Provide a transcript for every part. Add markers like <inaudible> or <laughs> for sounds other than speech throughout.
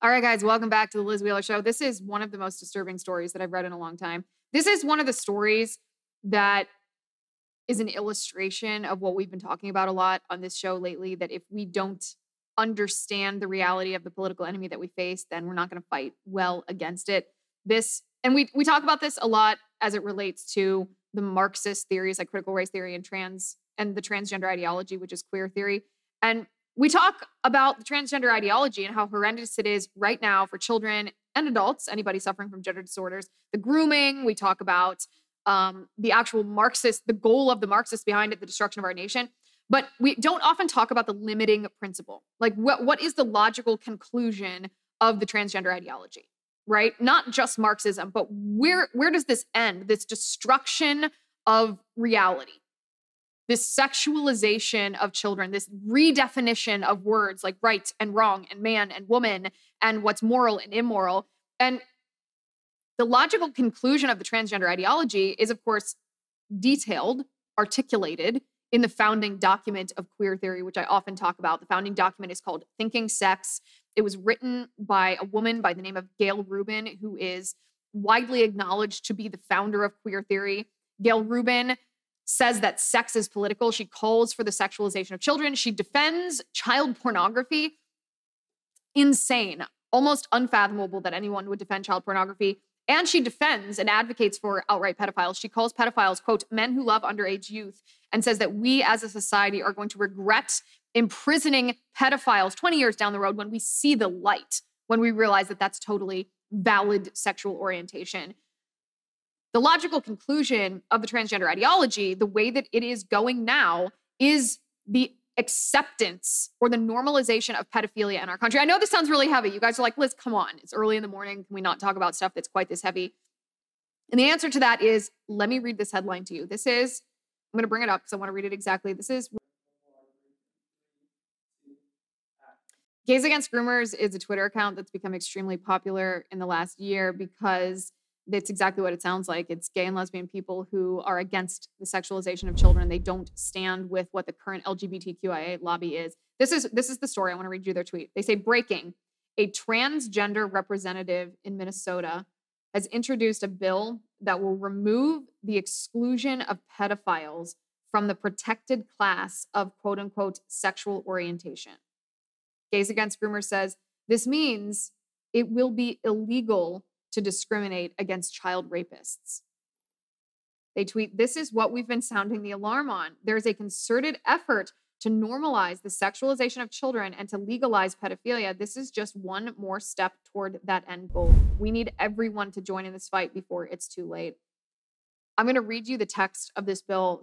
All right, guys, welcome back to the Liz Wheeler Show. This is one of the most disturbing stories that I've read in a long time. This is one of the stories that is an illustration of what we've been talking about a lot on this show lately that if we don't understand the reality of the political enemy that we face, then we're not going to fight well against it. This, and we, we talk about this a lot as it relates to the Marxist theories like critical race theory and trans and the transgender ideology, which is queer theory. And we talk about the transgender ideology and how horrendous it is right now for children and adults, anybody suffering from gender disorders. The grooming, we talk about um, the actual Marxist, the goal of the Marxists behind it, the destruction of our nation. But we don't often talk about the limiting principle. Like, what, what is the logical conclusion of the transgender ideology, right? Not just Marxism, but where, where does this end? This destruction of reality this sexualization of children, this redefinition of words like right and wrong and man and woman and what's moral and immoral. And the logical conclusion of the transgender ideology is, of course, detailed, articulated in the founding document of queer theory, which I often talk about. The founding document is called Thinking Sex. It was written by a woman by the name of Gayle Rubin, who is widely acknowledged to be the founder of queer theory. Gayle Rubin says that sex is political. She calls for the sexualization of children. She defends child pornography. Insane, almost unfathomable that anyone would defend child pornography. And she defends and advocates for outright pedophiles. She calls pedophiles, quote, men who love underage youth, and says that we as a society are going to regret imprisoning pedophiles 20 years down the road when we see the light, when we realize that that's totally valid sexual orientation the logical conclusion of the transgender ideology, the way that it is going now, is the acceptance or the normalization of pedophilia in our country. I know this sounds really heavy. You guys are like, Liz, come on. It's early in the morning. Can we not talk about stuff that's quite this heavy? And the answer to that is let me read this headline to you. This is, I'm going to bring it up because I want to read it exactly. This is Gays Against Groomers is a Twitter account that's become extremely popular in the last year because it's exactly what it sounds like. It's gay and lesbian people who are against the sexualization of children. They don't stand with what the current LGBTQIA lobby is. This is this is the story. I want to read you their tweet. They say breaking: a transgender representative in Minnesota has introduced a bill that will remove the exclusion of pedophiles from the protected class of quote unquote sexual orientation. Gays Against Groomers says this means it will be illegal to discriminate against child rapists. They tweet, This is what we've been sounding the alarm on. There's a concerted effort to normalize the sexualization of children and to legalize pedophilia. This is just one more step toward that end goal. We need everyone to join in this fight before it's too late. I'm going to read you the text of this bill.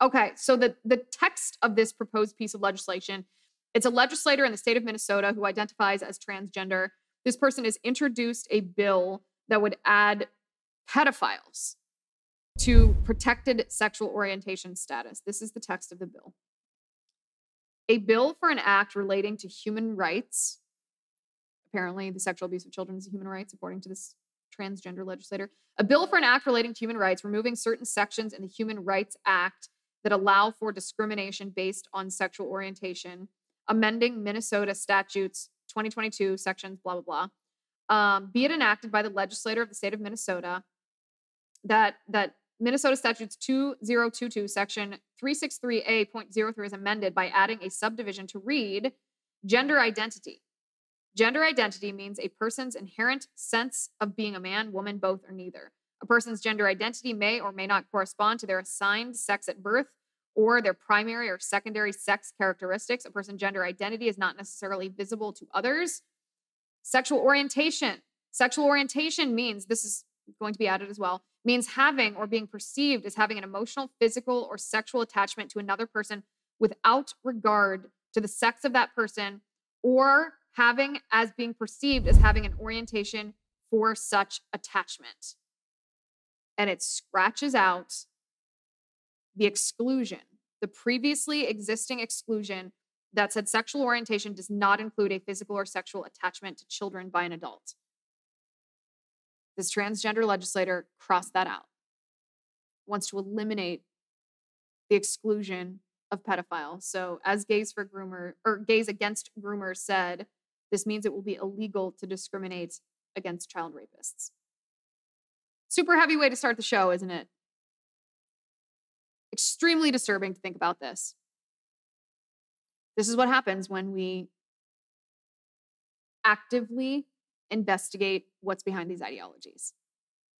Okay, so the the text of this proposed piece of legislation, it's a legislator in the state of Minnesota who identifies as transgender. This person has introduced a bill that would add pedophiles to protected sexual orientation status. This is the text of the bill. A bill for an act relating to human rights. Apparently, the sexual abuse of children is a human rights, according to this transgender legislator. A bill for an act relating to human rights, removing certain sections in the Human Rights Act that allow for discrimination based on sexual orientation, amending Minnesota statutes 2022 sections, blah, blah, blah. Um, be it enacted by the legislator of the state of Minnesota that that Minnesota statutes 2022 section 363A.03 is amended by adding a subdivision to read gender identity. Gender identity means a person's inherent sense of being a man, woman, both, or neither. A person's gender identity may or may not correspond to their assigned sex at birth or their primary or secondary sex characteristics. A person's gender identity is not necessarily visible to others. Sexual orientation. Sexual orientation means this is going to be added as well means having or being perceived as having an emotional, physical, or sexual attachment to another person without regard to the sex of that person or having as being perceived as having an orientation for such attachment. And it scratches out the exclusion, the previously existing exclusion that said sexual orientation does not include a physical or sexual attachment to children by an adult. This transgender legislator crossed that out, wants to eliminate the exclusion of pedophiles. So, as Gays for Groomer or Gays Against Groomers said, this means it will be illegal to discriminate against child rapists. Super heavy way to start the show, isn't it? Extremely disturbing to think about this. This is what happens when we actively investigate what's behind these ideologies.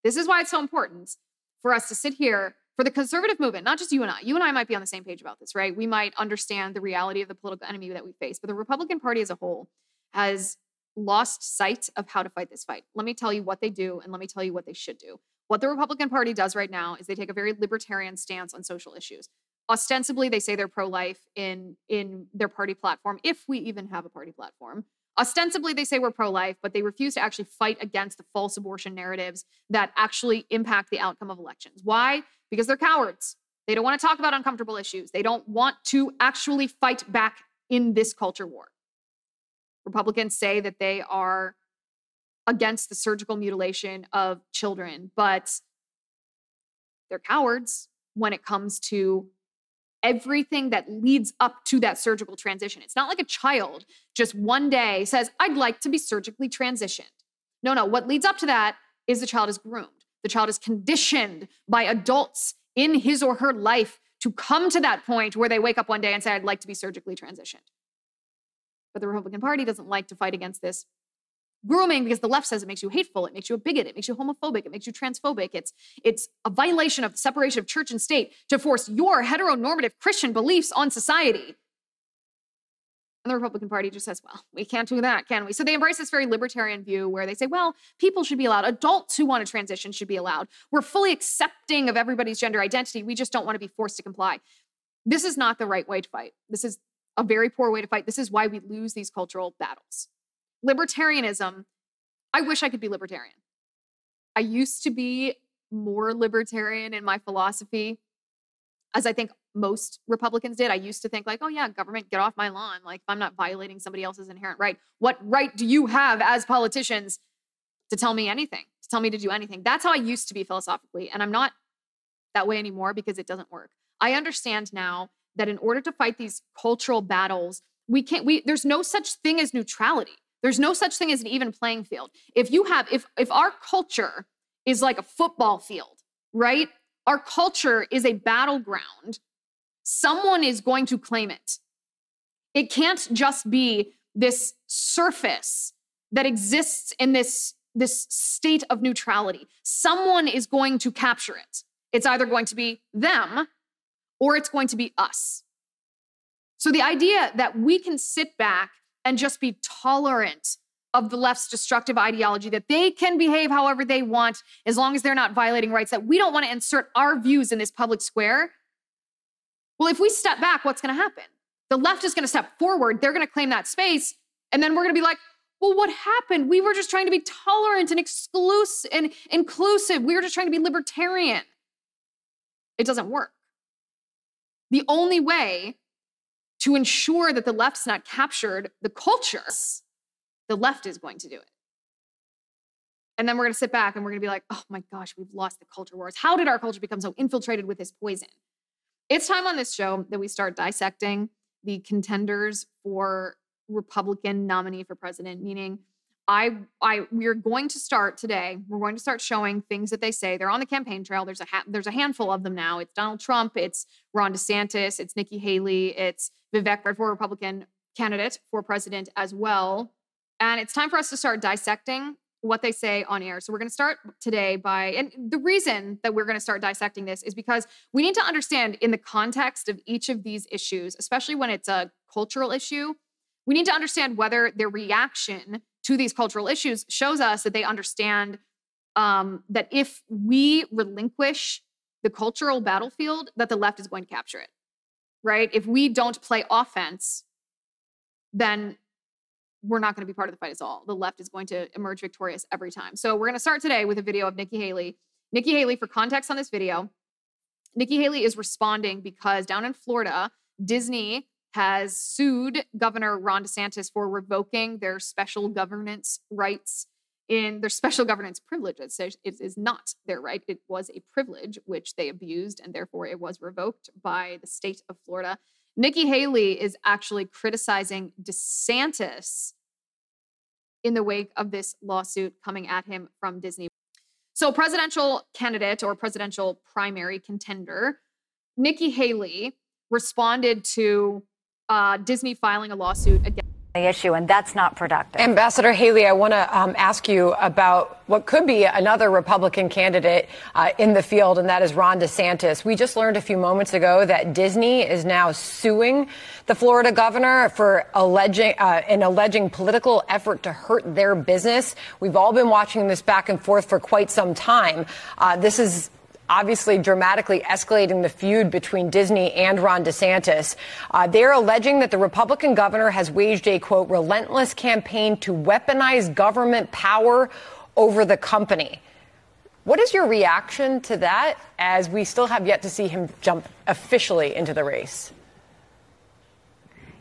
This is why it's so important for us to sit here for the conservative movement, not just you and I. You and I might be on the same page about this, right? We might understand the reality of the political enemy that we face, but the Republican Party as a whole has lost sight of how to fight this fight. Let me tell you what they do and let me tell you what they should do. What the Republican Party does right now is they take a very libertarian stance on social issues. Ostensibly, they say they're pro-life in in their party platform, if we even have a party platform. Ostensibly, they say we're pro life, but they refuse to actually fight against the false abortion narratives that actually impact the outcome of elections. Why? Because they're cowards. They don't want to talk about uncomfortable issues. They don't want to actually fight back in this culture war. Republicans say that they are against the surgical mutilation of children, but they're cowards when it comes to everything that leads up to that surgical transition. It's not like a child just one day says, I'd like to be surgically transitioned. No, no, what leads up to that is the child is groomed. The child is conditioned by adults in his or her life to come to that point where they wake up one day and say, I'd like to be surgically transitioned. But the Republican Party doesn't like to fight against this grooming because the left says it makes you hateful it makes you a bigot it makes you homophobic it makes you transphobic. It's it's a violation of the separation of church and state to force your heteronormative christian beliefs on society. And the republican party just says well we can't do that can we? So they embrace this very libertarian view where they say well people should be allowed adults who want to transition should be allowed. We're fully accepting of everybody's gender identity. We just don't want to be forced to comply. This is not the right way to fight. This is a very poor way to fight this is why we lose these cultural battles libertarianism, I wish I could be libertarian. I used to be more libertarian in my philosophy, as I think most Republicans did. I used to think, like, oh, yeah, government, get off my lawn. Like, if I'm not violating somebody else's inherent right, what right do you have as politicians to tell me anything, to tell me to do anything? That's how I used to be philosophically. And I'm not that way anymore because it doesn't work. I understand now that in order to fight these cultural battles, we can't, we, there's no such thing as neutrality. There's no such thing as an even playing field. If you have, if if our culture is like a football field, right? Our culture is a battleground. Someone is going to claim it. It can't just be this surface that exists in this, this state of neutrality. Someone is going to capture it. It's either going to be them or it's going to be us. So the idea that we can sit back and just be tolerant of the left's destructive ideology that they can behave however they want as long as they're not violating rights, that we don't want to insert our views in this public square. Well, if we step back, what's going to happen? The left is going to step forward, they're going to claim that space, and then we're going to be like, well, what happened? We were just trying to be tolerant and exclusive and inclusive. We were just trying to be libertarian. It doesn't work. The only way to ensure that the left's not captured the culture, the left is going to do it. And then we're going to sit back and we're going to be like, oh my gosh, we've lost the culture wars. How did our culture become so infiltrated with this poison? It's time on this show that we start dissecting the contenders for Republican nominee for president, meaning I, I, we're going to start today. We're going to start showing things that they say. They're on the campaign trail. There's a ha- there's a handful of them now. It's Donald Trump. It's Ron DeSantis. It's Nikki Haley. It's Vivek for Republican candidate for president as well. And it's time for us to start dissecting what they say on air. So we're going to start today by, and the reason that we're going to start dissecting this is because we need to understand in the context of each of these issues, especially when it's a cultural issue, we need to understand whether their reaction to these cultural issues shows us that they understand um, that if we relinquish the cultural battlefield, that the left is going to capture it, right? If we don't play offense, then we're not going to be part of the fight at all. The left is going to emerge victorious every time. So we're going to start today with a video of Nikki Haley. Nikki Haley, for context on this video, Nikki Haley is responding because down in Florida, Disney has sued Governor Ron DeSantis for revoking their special governance rights in their special governance privileges. It is not their right. It was a privilege which they abused, and therefore it was revoked by the state of Florida. Nikki Haley is actually criticizing DeSantis in the wake of this lawsuit coming at him from Disney. So, presidential candidate or presidential primary contender, Nikki Haley responded to uh, Disney filing a lawsuit against the issue, and that's not productive. Ambassador Haley, I want to um, ask you about what could be another Republican candidate uh, in the field, and that is Ron DeSantis. We just learned a few moments ago that Disney is now suing the Florida governor for alleging uh, an alleging political effort to hurt their business. We've all been watching this back and forth for quite some time. Uh, this is obviously dramatically escalating the feud between Disney and Ron DeSantis. Uh, they're alleging that the Republican governor has waged a, quote, relentless campaign to weaponize government power over the company. What is your reaction to that as we still have yet to see him jump officially into the race?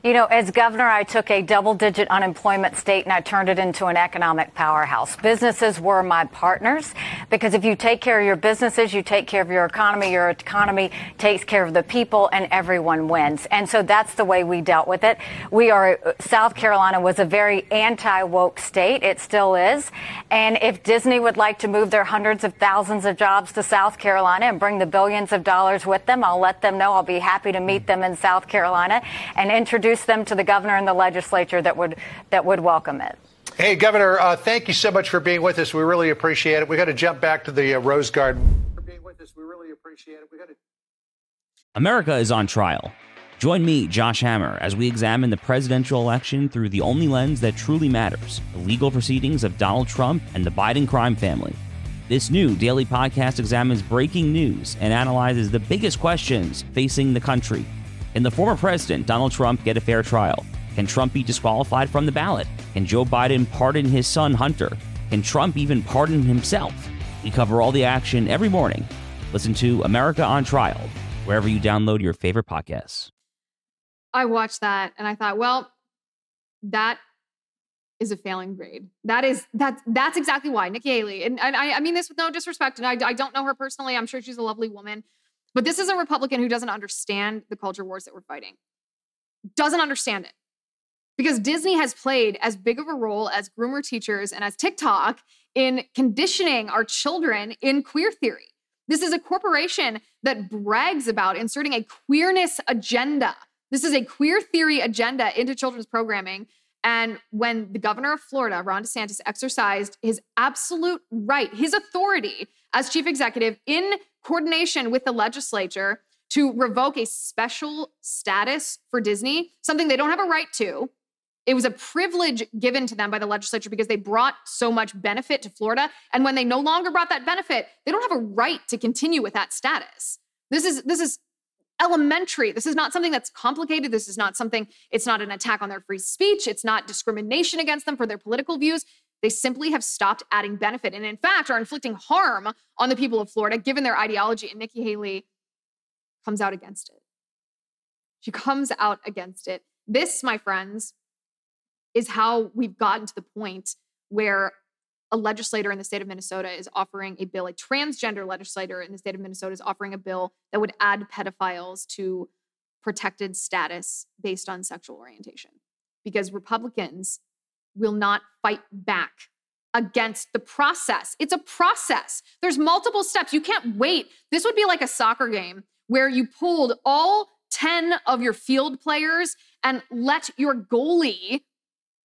You know, as governor, I took a double digit unemployment state and I turned it into an economic powerhouse. Businesses were my partners because if you take care of your businesses, you take care of your economy, your economy takes care of the people and everyone wins. And so that's the way we dealt with it. We are, uh, South Carolina was a very anti woke state. It still is. And if Disney would like to move their hundreds of thousands of jobs to South Carolina and bring the billions of dollars with them, I'll let them know. I'll be happy to meet them in South Carolina and introduce introduce them to the governor and the legislature that would that would welcome it. Hey, Governor, uh, thank you so much for being with us. We really appreciate it. We got to jump back to the uh, Rose Garden. For being with us, we really appreciate it. We got to. America is on trial. Join me, Josh Hammer, as we examine the presidential election through the only lens that truly matters the legal proceedings of Donald Trump and the Biden crime family. This new daily podcast examines breaking news and analyzes the biggest questions facing the country can the former president, Donald Trump, get a fair trial? Can Trump be disqualified from the ballot? Can Joe Biden pardon his son, Hunter? Can Trump even pardon himself? We cover all the action every morning. Listen to America on Trial, wherever you download your favorite podcasts. I watched that and I thought, well, that is a failing grade. That is that's that's exactly why Nikki Haley, and, and I, I mean this with no disrespect, and I, I don't know her personally. I'm sure she's a lovely woman, but this is a Republican who doesn't understand the culture wars that we're fighting, doesn't understand it. Because Disney has played as big of a role as groomer teachers and as TikTok in conditioning our children in queer theory. This is a corporation that brags about inserting a queerness agenda. This is a queer theory agenda into children's programming. And when the governor of Florida, Ron DeSantis, exercised his absolute right, his authority as chief executive in coordination with the legislature to revoke a special status for Disney, something they don't have a right to. It was a privilege given to them by the legislature because they brought so much benefit to Florida. And when they no longer brought that benefit, they don't have a right to continue with that status. This is this is elementary. This is not something that's complicated. This is not something, it's not an attack on their free speech. It's not discrimination against them for their political views. They simply have stopped adding benefit and, in fact, are inflicting harm on the people of Florida given their ideology. And Nikki Haley comes out against it. She comes out against it. This, my friends, is how we've gotten to the point where a legislator in the state of Minnesota is offering a bill, a transgender legislator in the state of Minnesota is offering a bill that would add pedophiles to protected status based on sexual orientation. Because Republicans will not fight back against the process. It's a process. There's multiple steps. You can't wait. This would be like a soccer game where you pulled all 10 of your field players and let your goalie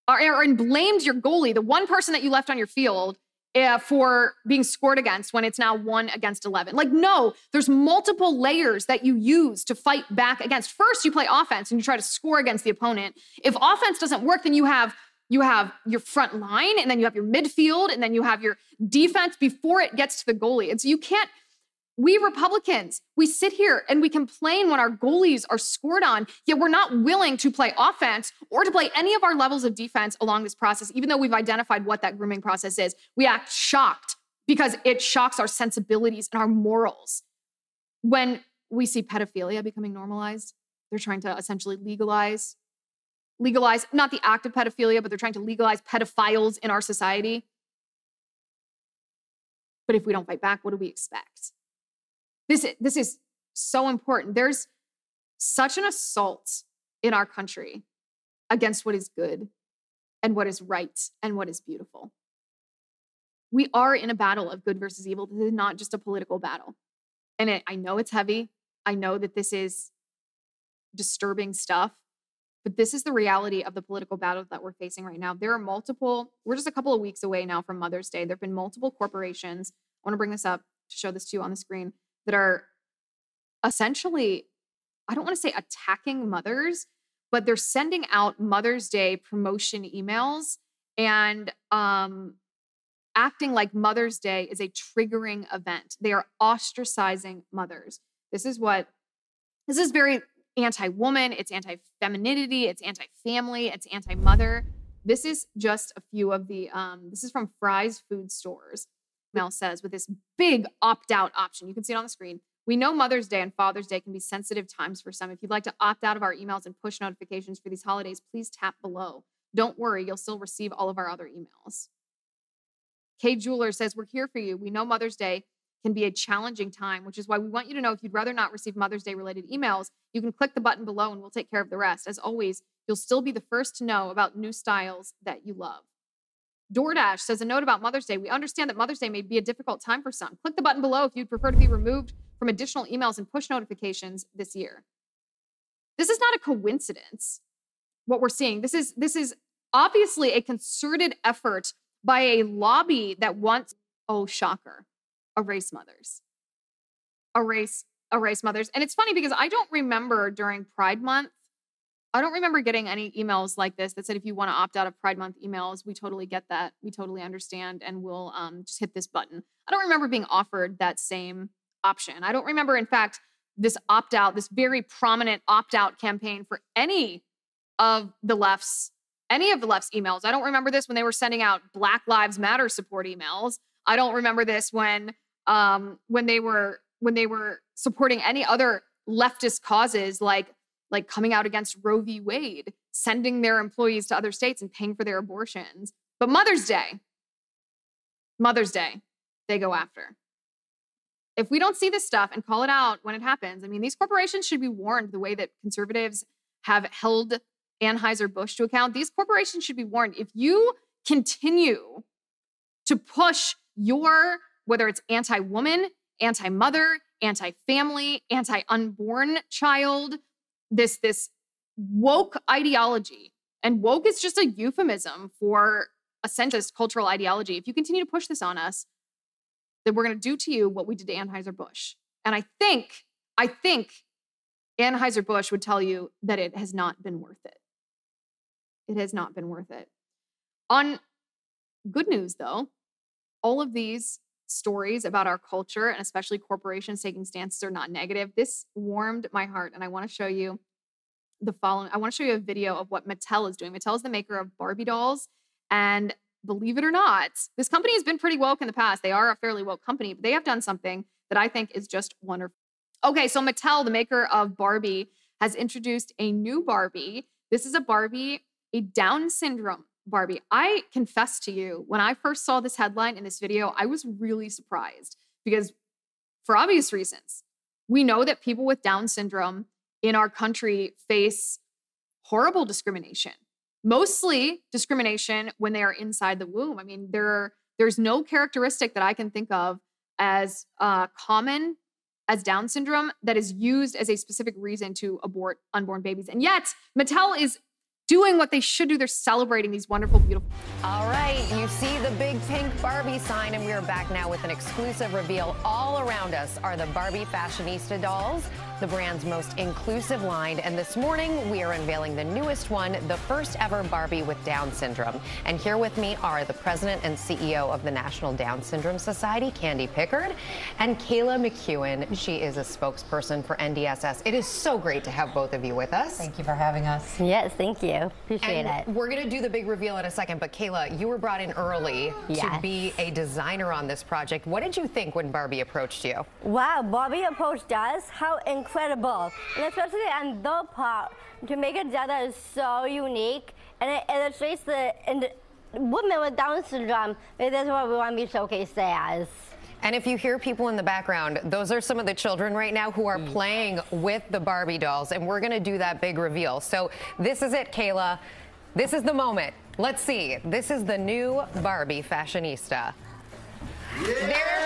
or, or and blamed your goalie, the one person that you left on your field, uh, for being scored against when it's now one against 11. Like, no, there's multiple layers that you use to fight back against. First, you play offense and you try to score against the opponent. If offense doesn't work, then you have you have your front line and then you have your midfield and then you have your defense before it gets to the goalie. And so you can't we Republicans, we sit here and we complain when our goalies are scored on, yet we're not willing to play offense or to play any of our levels of defense along this process, even though we've identified what that grooming process is. We act shocked because it shocks our sensibilities and our morals. When we see pedophilia becoming normalized, they're trying to essentially legalize, legalize not the act of pedophilia, but they're trying to legalize pedophiles in our society. But if we don't fight back, what do we expect? This, this is so important. There's such an assault in our country against what is good and what is right and what is beautiful. We are in a battle of good versus evil. This is not just a political battle. And it, I know it's heavy. I know that this is disturbing stuff, but this is the reality of the political battle that we're facing right now. There are multiple, we're just a couple of weeks away now from Mother's Day. There have been multiple corporations. I want to bring this up to show this to you on the screen that are essentially, I don't want to say attacking mothers, but they're sending out Mother's Day promotion emails and um, acting like Mother's Day is a triggering event. They are ostracizing mothers. This is what, this is very anti woman, it's anti femininity, it's anti family, it's anti mother. This is just a few of the, um, this is from Fry's Food Stores. Mel says with this big opt out option. You can see it on the screen. We know Mother's Day and Father's Day can be sensitive times for some. If you'd like to opt out of our emails and push notifications for these holidays, please tap below. Don't worry, you'll still receive all of our other emails. Kay Jeweler says, We're here for you. We know Mother's Day can be a challenging time, which is why we want you to know if you'd rather not receive Mother's Day related emails, you can click the button below and we'll take care of the rest. As always, you'll still be the first to know about new styles that you love. DoorDash says a note about Mother's Day. We understand that Mother's Day may be a difficult time for some. Click the button below if you'd prefer to be removed from additional emails and push notifications this year. This is not a coincidence what we're seeing. This is this is obviously a concerted effort by a lobby that wants oh shocker, erase mothers. Erase erase mothers. And it's funny because I don't remember during Pride month I don't remember getting any emails like this that said if you want to opt out of Pride Month emails, we totally get that. We totally understand and we'll um, just hit this button. I don't remember being offered that same option. I don't remember, in fact, this opt out, this very prominent opt out campaign for any of the left's any of the left's emails. I don't remember this when they were sending out Black Lives Matter support emails. I don't remember this when um, when they were when they were supporting any other leftist causes like like coming out against Roe v. Wade, sending their employees to other states and paying for their abortions. But Mother's Day, Mother's Day, they go after. If we don't see this stuff and call it out when it happens, I mean, these corporations should be warned the way that conservatives have held Anheuser-Busch to account. These corporations should be warned. If you continue to push your, whether it's anti woman, anti mother, anti family, anti unborn child, this this woke ideology. And woke is just a euphemism for a centrist cultural ideology. If you continue to push this on us then we're going to do to you what we did to anheuser-busch. And i think i think anheuser-busch would tell you that it has not been worth it. It has not been worth it. On good news though all of these stories about our culture and especially corporations taking stances are not negative. This warmed my heart, and I want to show you the following. I want to show you a video of what Mattel is doing. Mattel is the maker of Barbie dolls, and believe it or not, this company has been pretty woke in the past. They are a fairly woke company, but they have done something that I think is just wonderful. Okay, so Mattel, the maker of Barbie, has introduced a new Barbie. This is a Barbie, a Down syndrome Barbie. I confess to you, when I first saw this headline in this video, I was really surprised because, for obvious reasons, we know that people with Down syndrome in our country face horrible discrimination, mostly discrimination when they are inside the womb. I mean, there are, there's no characteristic that I can think of as uh, common as Down syndrome that is used as a specific reason to abort unborn babies. And yet, Mattel is doing what they should do. They're celebrating these wonderful, beautiful. All right, you see the big pink Barbie sign, and we are back now with an exclusive reveal. All around us are the Barbie Fashionista dolls the brand's most inclusive line. And this morning, we are unveiling the newest one, the first ever Barbie with Down syndrome. And here with me are the president and CEO of the National Down Syndrome Society, Kandi Pickard, and Kayla McKeon. She is a spokesperson for NDSS. It is so great to have both of you with us. Thank you for having us. Yes, thank you. Appreciate and it. We're going to do the big reveal in a second, but Kayla, you were brought in early yes. to be a designer on this project. What did you think when Barbie approached you? Wow, Barbie approached us. How incredible. And especially on the part, to make it that is so unique, and it illustrates the, and women with Down syndrome. That's what we want to be showcased as. And if you hear people in the background, those are some of the children right now who are mm. playing with the Barbie dolls, and we're going to do that big reveal. So this is it, Kayla. This is the moment. Let's see. This is the new Barbie fashionista. Yeah. There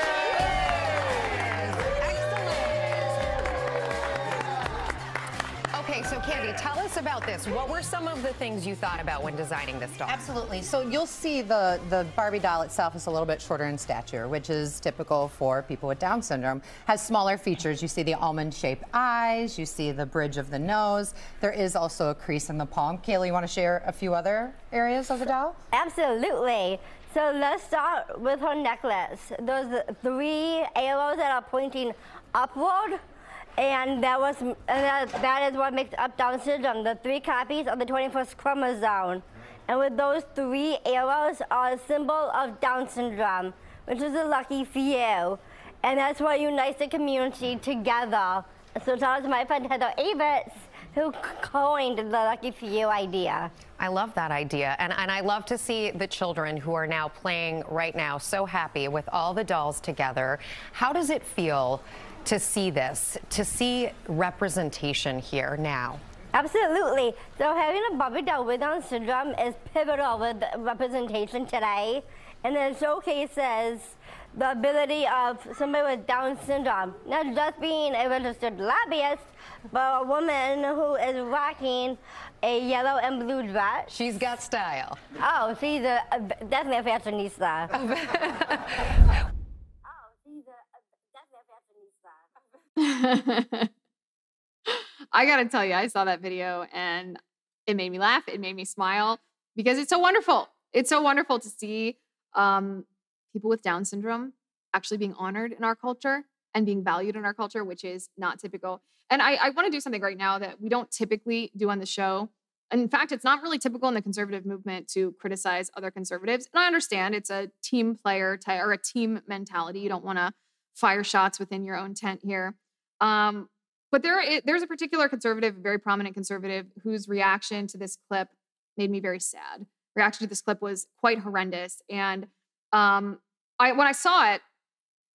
Okay, so Kandi, tell us about this. What were some of the things you thought about when designing this doll? Absolutely. So you'll see the, the Barbie doll itself is a little bit shorter in stature, which is typical for people with Down syndrome. Has smaller features. You see the almond-shaped eyes. You see the bridge of the nose. There is also a crease in the palm. Kaylee, you want to share a few other areas of the doll? Absolutely. So let's start with her necklace. Those three arrows that are pointing upward and that was and that, that is what makes up Down syndrome, the three copies of the 21st chromosome. And with those three arrows are a symbol of Down syndrome, which is a lucky few. And that's what unites the community together. So that was my friend Heather Avis who coined the lucky few idea. I love that idea. And, and I love to see the children who are now playing right now so happy with all the dolls together. How does it feel to see this, to see representation here now? Absolutely. So having a Barbie doll with Down syndrome is pivotal with representation today, and it showcases the ability of somebody with Down syndrome, not just being a registered lobbyist, but a woman who is rocking a yellow and blue dress. She's got style. Oh, she's a, a definitely a fashionista. <laughs> <laughs> I gotta tell you, I saw that video and it made me laugh. It made me smile because it's so wonderful. It's so wonderful to see um, people with Down syndrome actually being honored in our culture and being valued in our culture, which is not typical. And I, I want to do something right now that we don't typically do on the show. And in fact, it's not really typical in the conservative movement to criticize other conservatives. And I understand it's a team player type or a team mentality. You don't want to fire shots within your own tent here. Um, but there, there's a particular conservative, very prominent conservative, whose reaction to this clip made me very sad. Reaction to this clip was quite horrendous, and um, I when I saw it,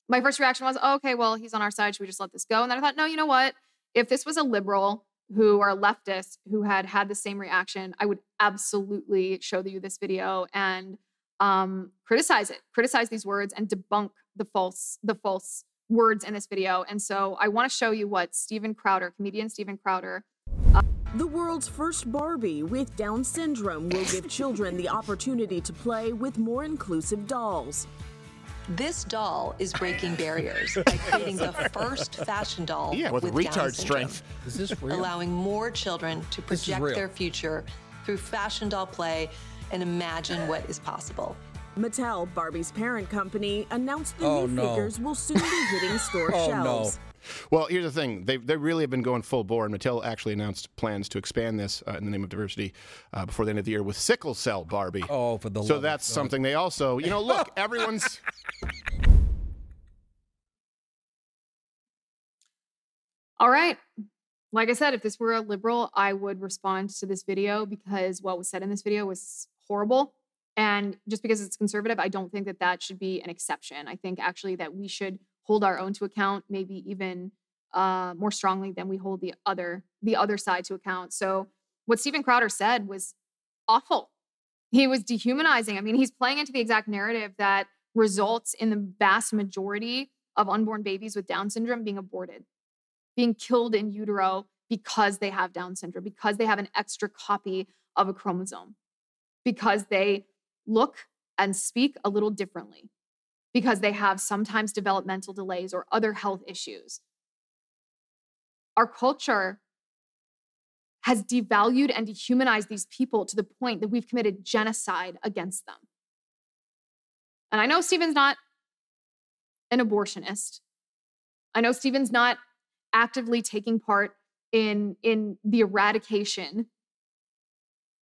my first reaction was, oh, "Okay, well, he's on our side. Should we just let this go?" And then I thought, "No, you know what? If this was a liberal who are a leftist who had had the same reaction, I would absolutely show you this video and um, criticize it, criticize these words, and debunk the false, the false words in this video. And so I want to show you what Steven Crowder, comedian Steven Crowder, uh, the world's first Barbie with Down syndrome will give children the opportunity to play with more inclusive dolls. This doll is breaking barriers by <laughs> creating the first fashion doll yeah, with, with retard Down strength. Is this real? Allowing more children to project their future through fashion doll play and imagine what is possible. Mattel, Barbie's parent company, announced the oh, new no. figures will soon be hitting <laughs> store oh, shelves. No. Well, here's the thing. They, they really have been going full bore, and Mattel actually announced plans to expand this uh, in the name of diversity uh, before the end of the year with sickle cell Barbie. Oh, for the So that's something they also, you know, look, <laughs> everyone's All right. Like I said, if this were a liberal, I would respond to this video because what was said in this video was horrible. And just because it's conservative, I don't think that that should be an exception. I think actually that we should hold our own to account, maybe even uh, more strongly than we hold the other the other side to account. So what Steven Crowder said was awful. He was dehumanizing. I mean, he's playing into the exact narrative that results in the vast majority of unborn babies with Down syndrome being aborted, being killed in utero because they have Down syndrome, because they have an extra copy of a chromosome, because they look and speak a little differently, because they have sometimes developmental delays or other health issues. Our culture has devalued and dehumanized these people to the point that we've committed genocide against them. And I know Steven's not an abortionist. I know Steven's not actively taking part in, in the eradication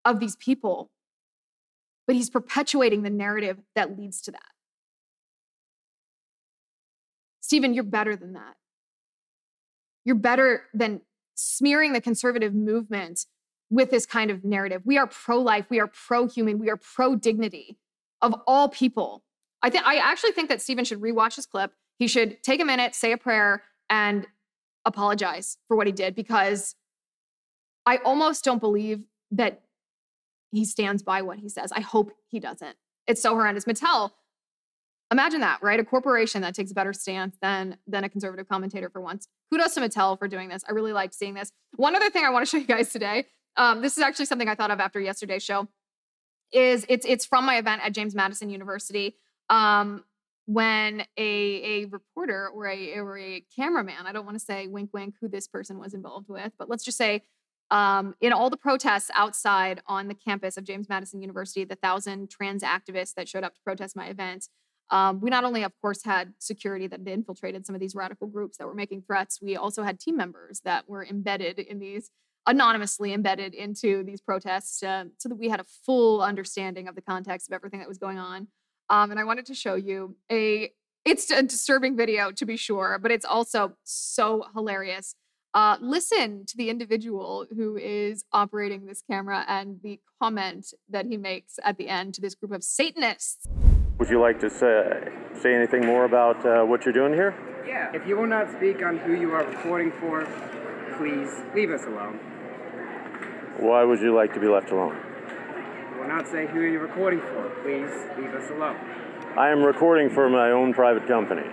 of these people, but he's perpetuating the narrative that leads to that. Steven, you're better than that. You're better than smearing the conservative movement with this kind of narrative. We are pro life, we are pro human, we are pro dignity of all people. I think I actually think that Steven should rewatch his clip. He should take a minute, say a prayer, and apologize for what he did because I almost don't believe that he stands by what he says. I hope he doesn't. It's so horrendous. Mattel Imagine that, right? A corporation that takes a better stance than than a conservative commentator for once. Kudos to Mattel for doing this. I really liked seeing this. One other thing I want to show you guys today. Um, this is actually something I thought of after yesterday's show. Is it's it's from my event at James Madison University. Um, when a a reporter or a or a cameraman, I don't want to say wink wink who this person was involved with, but let's just say um, in all the protests outside on the campus of James Madison University, the thousand trans activists that showed up to protest my event, um, we not only, of course, had security that had infiltrated some of these radical groups that were making threats, we also had team members that were embedded in these, anonymously embedded into these protests uh, so that we had a full understanding of the context of everything that was going on. Um, and I wanted to show you a, it's a disturbing video to be sure, but it's also so hilarious. Uh, listen to the individual who is operating this camera and the comment that he makes at the end to this group of Satanists. Would you like to say, say anything more about uh, what you're doing here? Yeah. If you will not speak on who you are recording for, please leave us alone. Why would you like to be left alone? I will not say who you're recording for. Please leave us alone. I am recording for my own private company.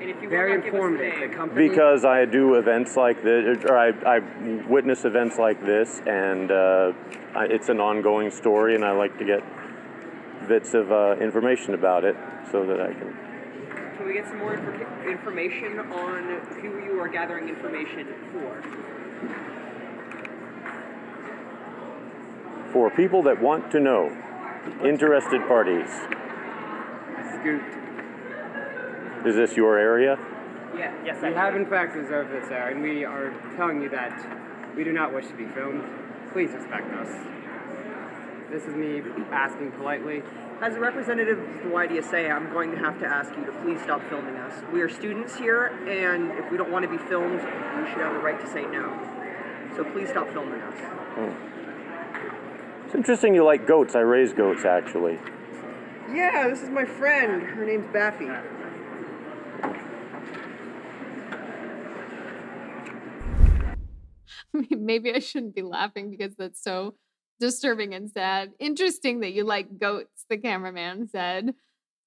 Very informative. The company. Because I do events like this, or I, I witness events like this, and uh, I, it's an ongoing story, and I like to get bits of uh, information about it so that I can. Can we get some more inf- information on who you are gathering information for? For people that want to know, interested parties. Scoot. Is this your area? Yeah, yes, we have in fact reserved this area, and we are telling you that we do not wish to be filmed. Please respect us. This is me asking politely. As a representative of the YDSA, I'm going to have to ask you to please stop filming us. We are students here, and if we don't want to be filmed, we should have the right to say no. So please stop filming us. Hmm. It's interesting you like goats. I raise goats, actually. Yeah, this is my friend. Her name's Baffy. <laughs> Maybe I shouldn't be laughing because that's so disturbing and sad. Interesting that you like goats, the cameraman said,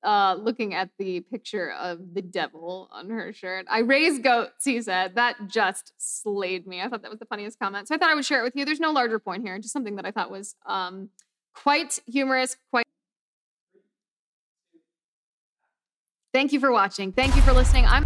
uh, looking at the picture of the devil on her shirt. I raise goats, he said. That just slayed me. I thought that was the funniest comment. So I thought I would share it with you. There's no larger point here, just something that I thought was um, quite humorous, quite. Thank you for watching. Thank you for listening. I'm.